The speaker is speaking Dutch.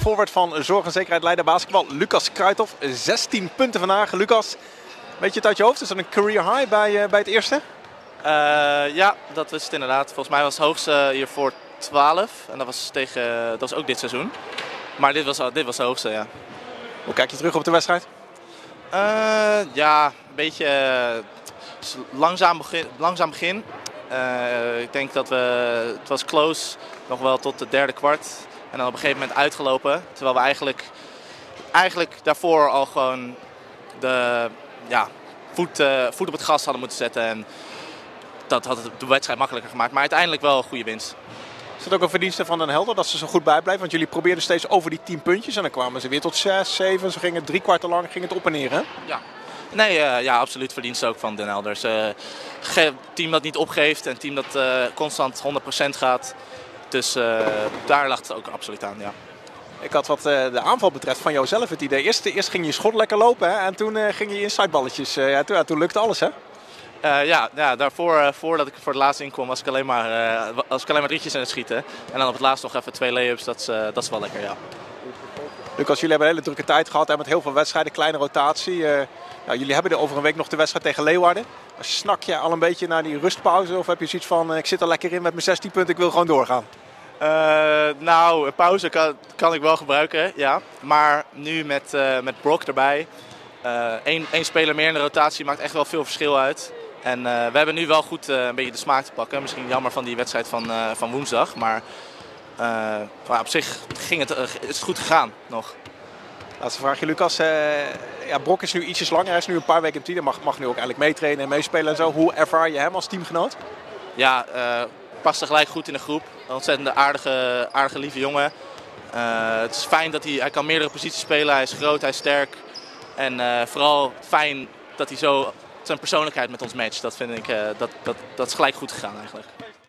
Voorwaarts van Zorg en Zekerheid Leiden Basketbal, Lucas Kruithof. 16 punten vandaag. Lucas, weet je het uit je hoofd? Is dat een career high bij, bij het eerste? ja, dat was het inderdaad. Volgens mij was het hoogste hiervoor 12. En dat was, tegen, dat was ook dit seizoen. Maar dit was, dit was de hoogste, ja. Hoe kijk je terug op de wedstrijd? Uh, ja, een beetje langzaam begin. Langzaam begin. Ik denk dat we, het was close, nog wel tot de derde kwart. En dan op een gegeven moment uitgelopen. Terwijl we eigenlijk, eigenlijk daarvoor al gewoon de ja, voet, uh, voet op het gas hadden moeten zetten. En dat had de wedstrijd makkelijker gemaakt. Maar uiteindelijk wel een goede winst. Is het ook een verdienste van Den Helder dat ze zo goed bijblijven? Want jullie probeerden steeds over die 10 puntjes en dan kwamen ze weer tot 6, 7. Ze gingen drie kwarten lang ging het op en neer, hè? Ja. Nee, uh, ja, absoluut verdienste ook van Den Helder. Ze, team dat niet opgeeft en team dat uh, constant 100% gaat. Dus uh, daar lag het ook absoluut aan, ja. Ik had wat de aanval betreft van jouzelf het idee. Eerst, eerst ging je schot lekker lopen hè? en toen ging je inside balletjes. ja, toen, ja, toen lukte alles, hè? Uh, ja, ja, daarvoor, uh, voordat ik voor het laatst inkom, was ik alleen maar, uh, was ik alleen maar drietjes aan het schieten. En dan op het laatst nog even twee lay-ups, dat, dat is wel lekker, ja. Lucas, jullie hebben een hele drukke tijd gehad hè, met heel veel wedstrijden, kleine rotatie. Nou, jullie hebben er over een week nog de wedstrijd tegen Leeuwarden. Snak je al een beetje naar die rustpauze of heb je zoiets van, ik zit er lekker in met mijn 16 punten, ik wil gewoon doorgaan? nou, een pauze kan, kan ik wel gebruiken, ja. Maar nu met, met Brock erbij, één, speler meer in de rotatie maakt echt wel veel verschil uit. En we hebben nu wel goed een beetje de smaak te pakken. Misschien jammer van die wedstrijd van, van woensdag. Maar, maar, op zich ging het, is het goed gegaan nog. Laatste vraagje, Lucas. ja, Brok is nu ietsjes langer. Hij is nu een paar weken in team. Mag, mag nu ook eigenlijk meetrainen en meespelen en zo. Hoe ervaar je hem als teamgenoot? Ja, past er gelijk goed in de groep. Een ontzettend aardige, aardige lieve jongen. het is fijn dat hij, hij kan meerdere posities spelen. Hij is groot, hij is sterk. En vooral fijn dat hij zo zijn persoonlijkheid met ons matcht. Dat vind ik, uh, dat, dat, dat is gelijk goed gegaan eigenlijk.